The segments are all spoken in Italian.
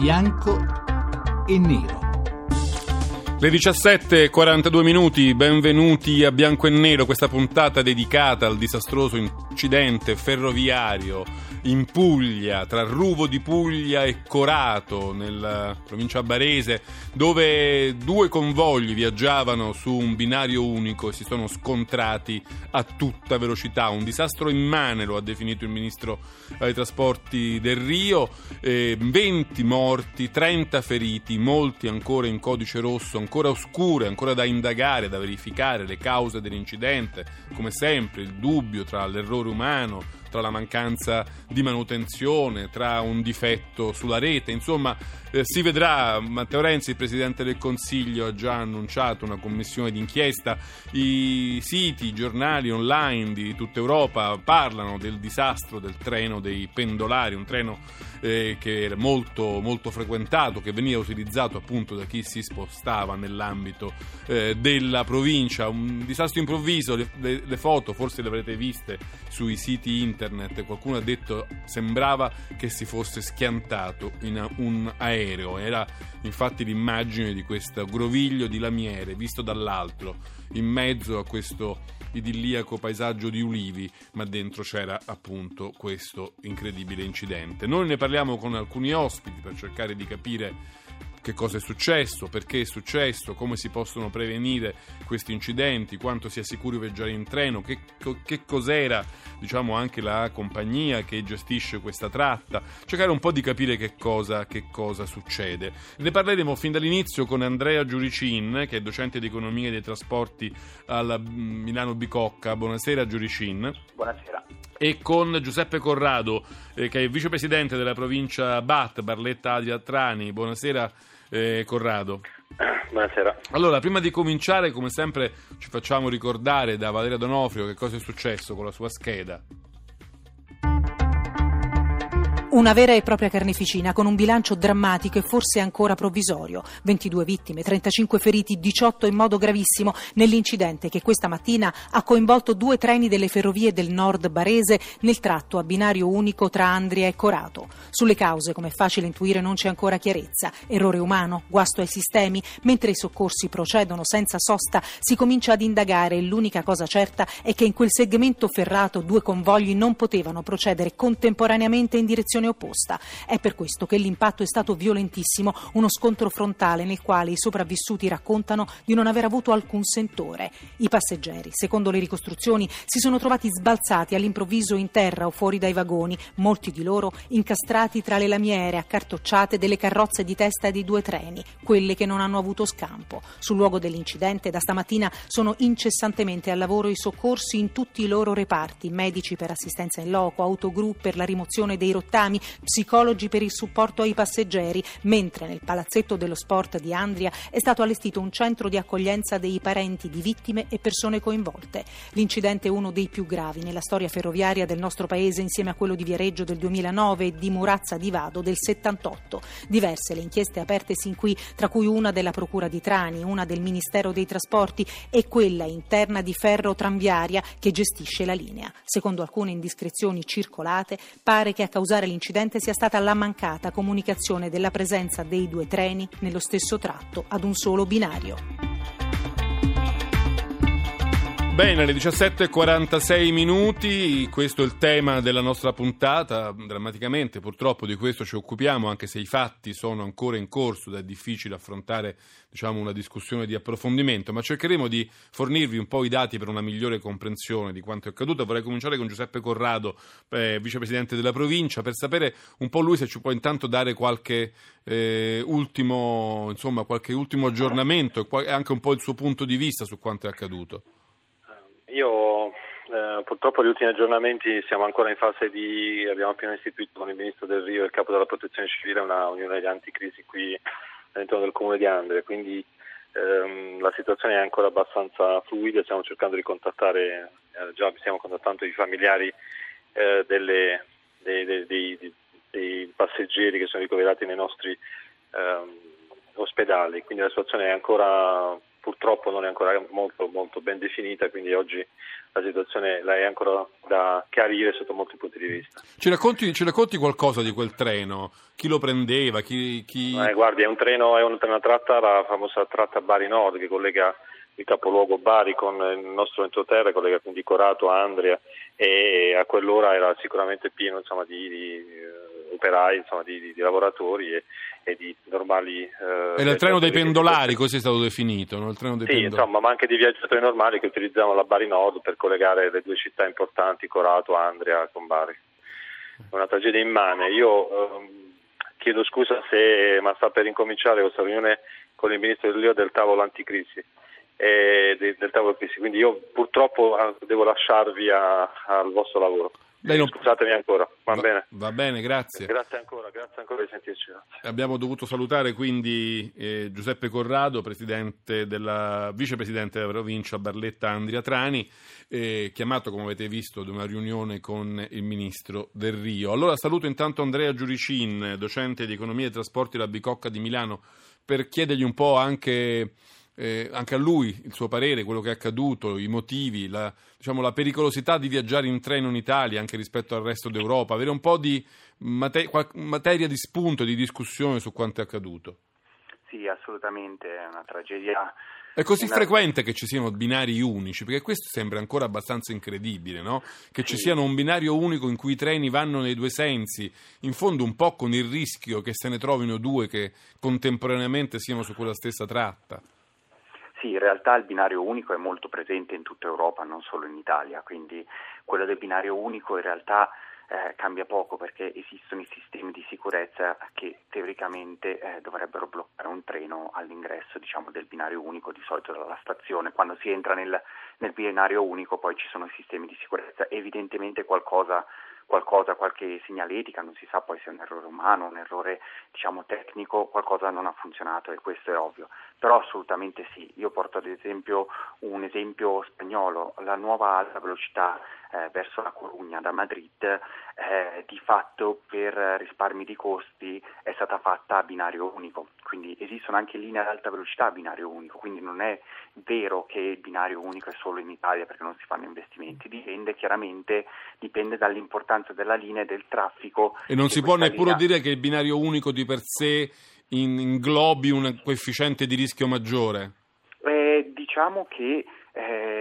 bianco e nero. Le 17.42 minuti, benvenuti a Bianco e Nero, questa puntata dedicata al disastroso incidente ferroviario in Puglia, tra Ruvo di Puglia e Corato, nella provincia barese, dove due convogli viaggiavano su un binario unico e si sono scontrati a tutta velocità. Un disastro immane, lo ha definito il ministro dei trasporti del Rio. Eh, 20 morti, 30 feriti, molti ancora in codice rosso, ancora oscure, ancora da indagare, da verificare le cause dell'incidente. Come sempre, il dubbio tra l'errore umano tra la mancanza di manutenzione, tra un difetto sulla rete, insomma eh, si vedrà. Matteo Renzi, il Presidente del Consiglio, ha già annunciato una commissione d'inchiesta, i siti, i giornali online di tutta Europa parlano del disastro del treno dei pendolari, un treno eh, che era molto, molto frequentato, che veniva utilizzato appunto da chi si spostava nell'ambito eh, della provincia, un disastro improvviso, le, le, le foto forse le avrete viste sui siti internet qualcuno ha detto sembrava che si fosse schiantato in un aereo. Era infatti l'immagine di questo groviglio di lamiere visto dall'altro, in mezzo a questo idilliaco paesaggio di ulivi, ma dentro c'era appunto questo incredibile incidente. Noi ne parliamo con alcuni ospiti per cercare di capire che cosa è successo, perché è successo, come si possono prevenire questi incidenti, quanto sia sicuro viaggiare in treno, che, che cos'era diciamo, anche la compagnia che gestisce questa tratta, cercare un po' di capire che cosa, che cosa succede. Ne parleremo fin dall'inizio con Andrea Giuricin, che è docente di economia e dei trasporti alla Milano Bicocca. Buonasera Giuricin. Buonasera e con Giuseppe Corrado, eh, che è vicepresidente della provincia BAT, Barletta Adria Trani. Buonasera eh, Corrado. Buonasera. Allora, prima di cominciare, come sempre, ci facciamo ricordare da Valeria Donofrio che cosa è successo con la sua scheda. Una vera e propria carneficina con un bilancio drammatico e forse ancora provvisorio. 22 vittime, 35 feriti, 18 in modo gravissimo nell'incidente che questa mattina ha coinvolto due treni delle ferrovie del nord barese nel tratto a binario unico tra Andria e Corato. Sulle cause, come è facile intuire, non c'è ancora chiarezza. Errore umano, guasto ai sistemi, mentre i soccorsi procedono senza sosta, si comincia ad indagare e l'unica cosa certa è che in quel segmento ferrato due convogli non potevano procedere contemporaneamente in direzione direzione opposta. È per questo che l'impatto è stato violentissimo, uno scontro frontale nel quale i sopravvissuti raccontano di non aver avuto alcun sentore. I passeggeri, secondo le ricostruzioni, si sono trovati sbalzati all'improvviso in terra o fuori dai vagoni, molti di loro incastrati tra le lamiere accartocciate delle carrozze di testa dei due treni, quelle che non hanno avuto scampo. Sul luogo dell'incidente da stamattina sono incessantemente al lavoro i soccorsi in tutti i loro reparti, medici per assistenza in loco, autogru per la rimozione dei rottami, esami, psicologi per il supporto ai passeggeri, mentre nel palazzetto dello sport di Andria è stato allestito un centro di accoglienza dei parenti di vittime e persone coinvolte. L'incidente è uno dei più gravi nella storia ferroviaria del nostro paese insieme a quello di Viareggio del 2009 e di Murazza di Vado del 78. Diverse le inchieste aperte sin qui, tra cui una della Procura di Trani, una del Ministero dei Trasporti e quella interna di Ferro Tranviaria che gestisce la linea. Secondo alcune indiscrezioni circolate, pare che a causare l'incidente dell'incidente sia stata la mancata comunicazione della presenza dei due treni nello stesso tratto ad un solo binario. Bene, alle 17.46 minuti, questo è il tema della nostra puntata, drammaticamente purtroppo di questo ci occupiamo, anche se i fatti sono ancora in corso ed è difficile affrontare diciamo, una discussione di approfondimento, ma cercheremo di fornirvi un po' i dati per una migliore comprensione di quanto è accaduto. Vorrei cominciare con Giuseppe Corrado, eh, vicepresidente della provincia, per sapere un po' lui se ci può intanto dare qualche, eh, ultimo, insomma, qualche ultimo aggiornamento e anche un po' il suo punto di vista su quanto è accaduto. Io eh, purtroppo gli ultimi aggiornamenti siamo ancora in fase di, abbiamo appena istituito con il Ministro del Rio e il Capo della Protezione Civile una unione di anticrisi qui all'interno del Comune di Andre, quindi ehm, la situazione è ancora abbastanza fluida, stiamo cercando di contattare, eh, già stiamo contattando i familiari eh, delle, dei, dei, dei, dei, passeggeri che sono ricoverati nei nostri ehm, ospedali, quindi la situazione è ancora purtroppo non è ancora molto, molto ben definita, quindi oggi la situazione la è ancora da chiarire sotto molti punti di vista. Ci racconti, ci racconti qualcosa di quel treno? Chi lo prendeva? Chi, chi... Eh, guardi, è un treno, è una tratta, la famosa tratta Bari Nord che collega il capoluogo Bari con il nostro entroterra, collega quindi Corato, Andria e a quell'ora era sicuramente pieno insomma, di, di uh, operai, insomma, di, di, di, lavoratori e, e, di normali... Uh, era il treno dei pendolari, così è stato definito, no? il treno dei sì, pendolari. insomma, ma anche di viaggiatori normali che utilizzavano la Bari Nord per collegare le due città importanti, Corato, Andria con Bari. Una tragedia immane. Io uh, chiedo scusa se, ma sta per incominciare questa riunione con il ministro del Lio del tavolo anticrisi eh, del, del tavolo crisi. Quindi io purtroppo devo lasciarvi a, al vostro lavoro. Non... Scusatemi ancora, va, va, bene. Va bene, grazie. Grazie ancora, grazie ancora di sentirci. Grazie. Abbiamo dovuto salutare quindi eh, Giuseppe Corrado, della, vicepresidente della provincia Barletta Andria Trani, eh, chiamato come avete visto ad una riunione con il ministro Del Rio. Allora saluto intanto Andrea Giuricin, docente di economia e trasporti alla Bicocca di Milano, per chiedergli un po' anche eh, anche a lui il suo parere, quello che è accaduto, i motivi, la, diciamo, la, pericolosità di viaggiare in treno in Italia anche rispetto al resto d'Europa, avere un po' di mate- materia di spunto, di discussione su quanto è accaduto. Sì, assolutamente, è una tragedia. È così una... frequente che ci siano binari unici, perché questo sembra ancora abbastanza incredibile, no? Che sì. ci siano un binario unico in cui i treni vanno nei due sensi, in fondo un po' con il rischio che se ne trovino due che contemporaneamente siano su quella stessa tratta. Sì, in realtà il binario unico è molto presente in tutta Europa, non solo in Italia, quindi quello del binario unico in realtà eh, cambia poco perché esistono i sistemi di sicurezza che teoricamente eh, dovrebbero bloccare un treno all'ingresso diciamo, del binario unico, di solito dalla stazione. Quando si entra nel, nel binario unico poi ci sono i sistemi di sicurezza, evidentemente qualcosa qualcosa, qualche segnaletica, non si sa poi se è un errore umano, un errore diciamo, tecnico, qualcosa non ha funzionato e questo è ovvio. Però assolutamente sì, io porto ad esempio un esempio spagnolo, la nuova alta velocità eh, verso la Corugna da Madrid eh, di fatto per risparmi di costi è stata fatta a binario unico, quindi esistono anche linee ad alta velocità a binario unico, quindi non è vero che il binario unico è solo in Italia perché non si fanno investimenti, dipende chiaramente dipende dall'importanza della linea e del traffico. E non si può neppure linea... dire che il binario unico di per sé inglobi un coefficiente di rischio maggiore? Eh, diciamo che eh,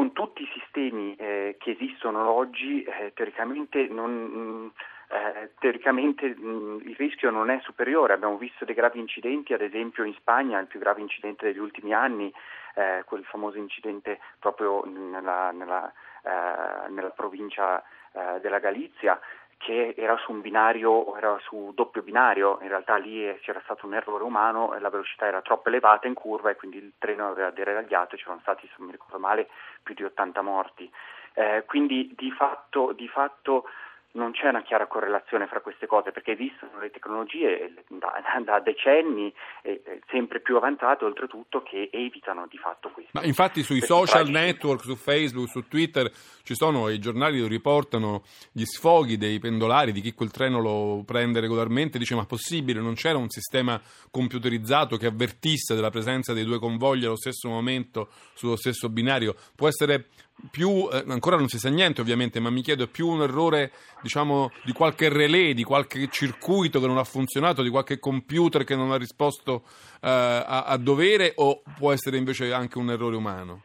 con tutti i sistemi eh, che esistono oggi, eh, teoricamente, non, mm, eh, teoricamente mh, mm, il rischio non è superiore. Abbiamo visto dei gravi incidenti, ad esempio in Spagna, il più grave incidente degli ultimi anni, eh, quel famoso incidente proprio nella, nella, eh, nella provincia eh, della Galizia che era su un binario, era su doppio binario, in realtà lì c'era stato un errore umano, la velocità era troppo elevata in curva e quindi il treno aveva deragliato e c'erano stati, se non mi ricordo male, più di 80 morti. Eh, quindi di fatto, di fatto non c'è una chiara correlazione fra queste cose perché esistono le tecnologie da, da decenni eh, sempre più avanzate oltretutto che evitano di fatto questo. Ma infatti sui social tragici. network, su Facebook, su Twitter ci sono i giornali che riportano gli sfoghi dei pendolari di chi quel treno lo prende regolarmente dice ma possibile non c'era un sistema computerizzato che avvertisse della presenza dei due convogli allo stesso momento sullo stesso binario può essere più, eh, ancora non si sa niente ovviamente, ma mi chiedo, è più un errore diciamo, di qualche relè, di qualche circuito che non ha funzionato, di qualche computer che non ha risposto eh, a, a, dovere o può essere invece anche un errore umano?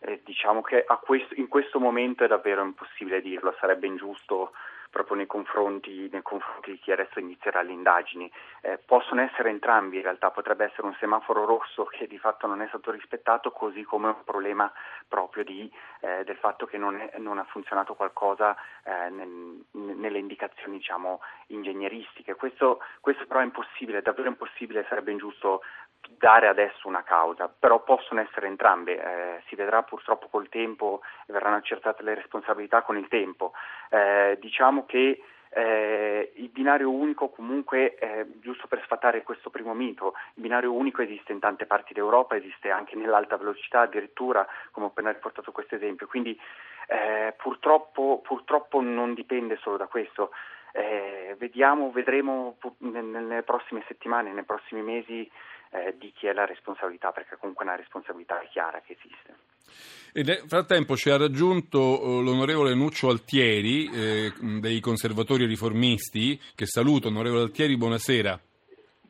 Eh, diciamo che questo, in questo momento è davvero impossibile dirlo, sarebbe ingiusto proprio nei confronti, nei confronti, di chi adesso inizierà le indagini. Eh, possono essere entrambi, in realtà potrebbe essere un semaforo rosso che di fatto non è stato rispettato, così come un problema proprio di, eh, del fatto che non, è, non, ha funzionato qualcosa eh, nel, nelle indicazioni diciamo, ingegneristiche. Questo, questo però è impossibile, è davvero impossibile, sarebbe ingiusto dare adesso una causa, però possono essere entrambe, eh, si vedrà purtroppo col tempo e verranno accertate le responsabilità con il tempo. Eh, diciamo che eh, il binario unico comunque, eh, giusto per sfatare questo primo mito, il binario unico esiste in tante parti d'Europa, esiste anche nell'alta velocità addirittura, come ho appena riportato questo esempio, quindi eh, purtroppo, purtroppo non dipende solo da questo. Eh, vediamo, vedremo nelle prossime settimane, nei prossimi mesi eh, di chi è la responsabilità, perché comunque una responsabilità chiara che esiste. Nel frattempo ci ha raggiunto eh, l'onorevole Nuccio Altieri eh, dei conservatori riformisti, che saluto. Onorevole Altieri, buonasera.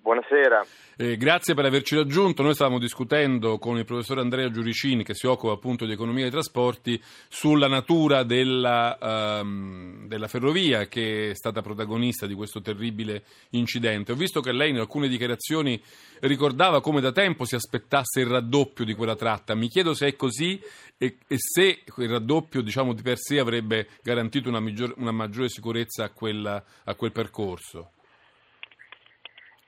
Buonasera. Eh, grazie per averci raggiunto. Noi stavamo discutendo con il professor Andrea Giuricini, che si occupa appunto di economia dei trasporti, sulla natura della, um, della, ferrovia che è stata protagonista di questo terribile incidente. Ho visto che lei in alcune dichiarazioni ricordava come da tempo si aspettasse il raddoppio di quella tratta. Mi chiedo se è così e, e se il raddoppio diciamo, di per sé avrebbe garantito una, maggior, una maggiore sicurezza a, quella, a quel percorso.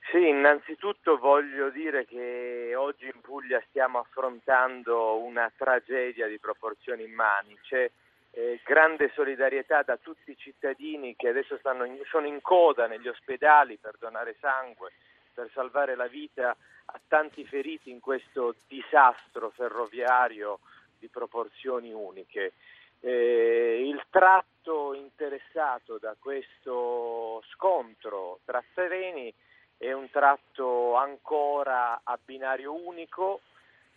Sì, innanzitutto voglio dire che oggi in Puglia stiamo affrontando una tragedia di proporzioni immani. C'è eh, grande solidarietà da tutti i cittadini che adesso in, sono in coda negli ospedali per donare sangue, per salvare la vita a tanti feriti in questo disastro ferroviario di proporzioni uniche. Eh, il tratto interessato da questo scontro tra terreni è un tratto ancora a binario unico,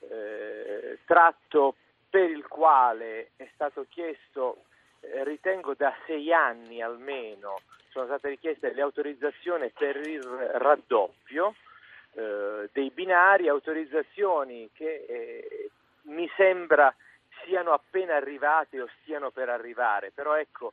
eh, tratto per il quale è stato chiesto, eh, ritengo da sei anni almeno, sono state richieste le autorizzazioni per il raddoppio eh, dei binari, autorizzazioni che eh, mi sembra siano appena arrivate o stiano per arrivare, però ecco,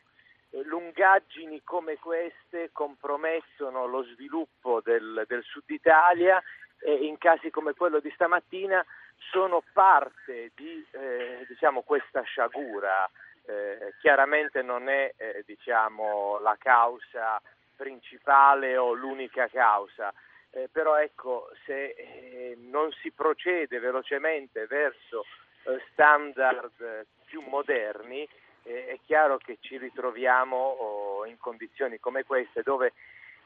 lungaggini come queste compromettono lo sviluppo del, del Sud Italia e in casi come quello di stamattina sono parte di eh, diciamo, questa sciagura. Eh, chiaramente non è eh, diciamo, la causa principale o l'unica causa, eh, però ecco, se eh, non si procede velocemente verso standard più moderni, è chiaro che ci ritroviamo oh, in condizioni come queste dove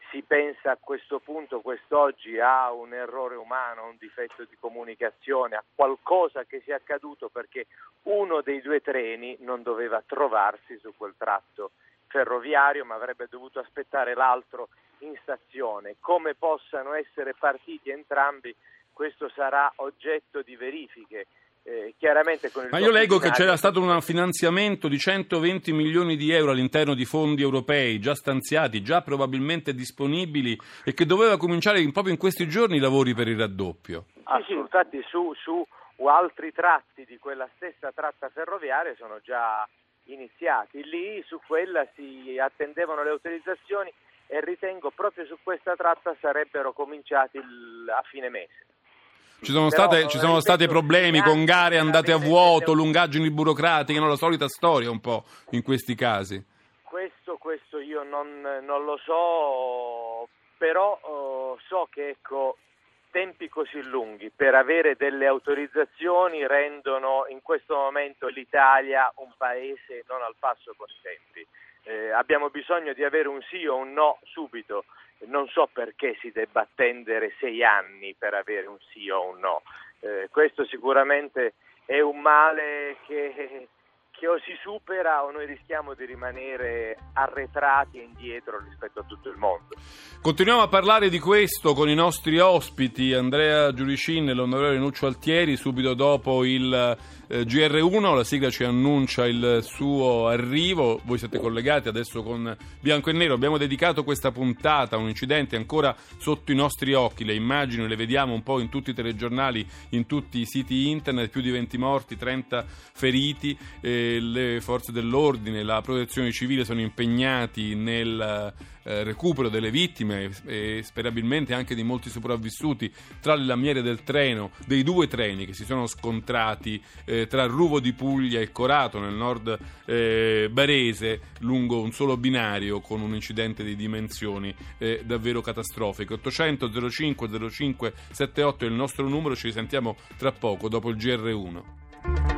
si pensa a questo punto, quest'oggi, a un errore umano, a un difetto di comunicazione, a qualcosa che sia accaduto perché uno dei due treni non doveva trovarsi su quel tratto ferroviario ma avrebbe dovuto aspettare l'altro in stazione. Come possano essere partiti entrambi, questo sarà oggetto di verifiche eh, Ma io leggo che c'era stato un finanziamento di 120 milioni di euro all'interno di fondi europei già stanziati, già probabilmente disponibili e che doveva cominciare in, proprio in questi giorni i lavori per il raddoppio. Ah, sì, infatti su, su altri tratti di quella stessa tratta ferroviaria sono già iniziati. Lì su quella si attendevano le autorizzazioni e ritengo proprio su questa tratta sarebbero cominciati il, a fine mese. Ci sono, Però, state, ci sono stati problemi con gare andate a vuoto, lungaggini burocratiche, no? la solita storia un po' in questi casi. Questo, questo io non, non, lo so, però oh, so che ecco, tempi così lunghi per avere delle autorizzazioni rendono in questo momento l'Italia un paese non al passo con i tempi. Eh, abbiamo bisogno di avere un sì o un no subito non so perché si debba attendere sei anni per avere un sì o un no. Eh, questo sicuramente è un male che, che, o si supera o noi rischiamo di rimanere arretrati e indietro rispetto a tutto il mondo. Continuiamo a parlare di questo con i nostri ospiti, Andrea Giuricin e l'onorevole Nuccio Altieri, subito dopo il eh, GR1, la sigla ci annuncia il suo arrivo, voi siete collegati adesso con Bianco e Nero, abbiamo dedicato questa puntata a un incidente ancora sotto i nostri occhi, le immagini le vediamo un po' in tutti i telegiornali, in tutti i siti internet, più di 20 morti, 30 feriti, eh, le forze dell'ordine, la protezione civile sono impegnati nel eh, recupero delle vittime e sperabilmente anche di molti sopravvissuti tra le lamiere del treno, dei due treni che si sono scontrati eh, tra Ruvo di Puglia e Corato nel nord eh, barese lungo un solo binario con un incidente di dimensioni davvero catastrofiche. 800 05 05 78 è il nostro numero, ci risentiamo tra poco dopo il GR1.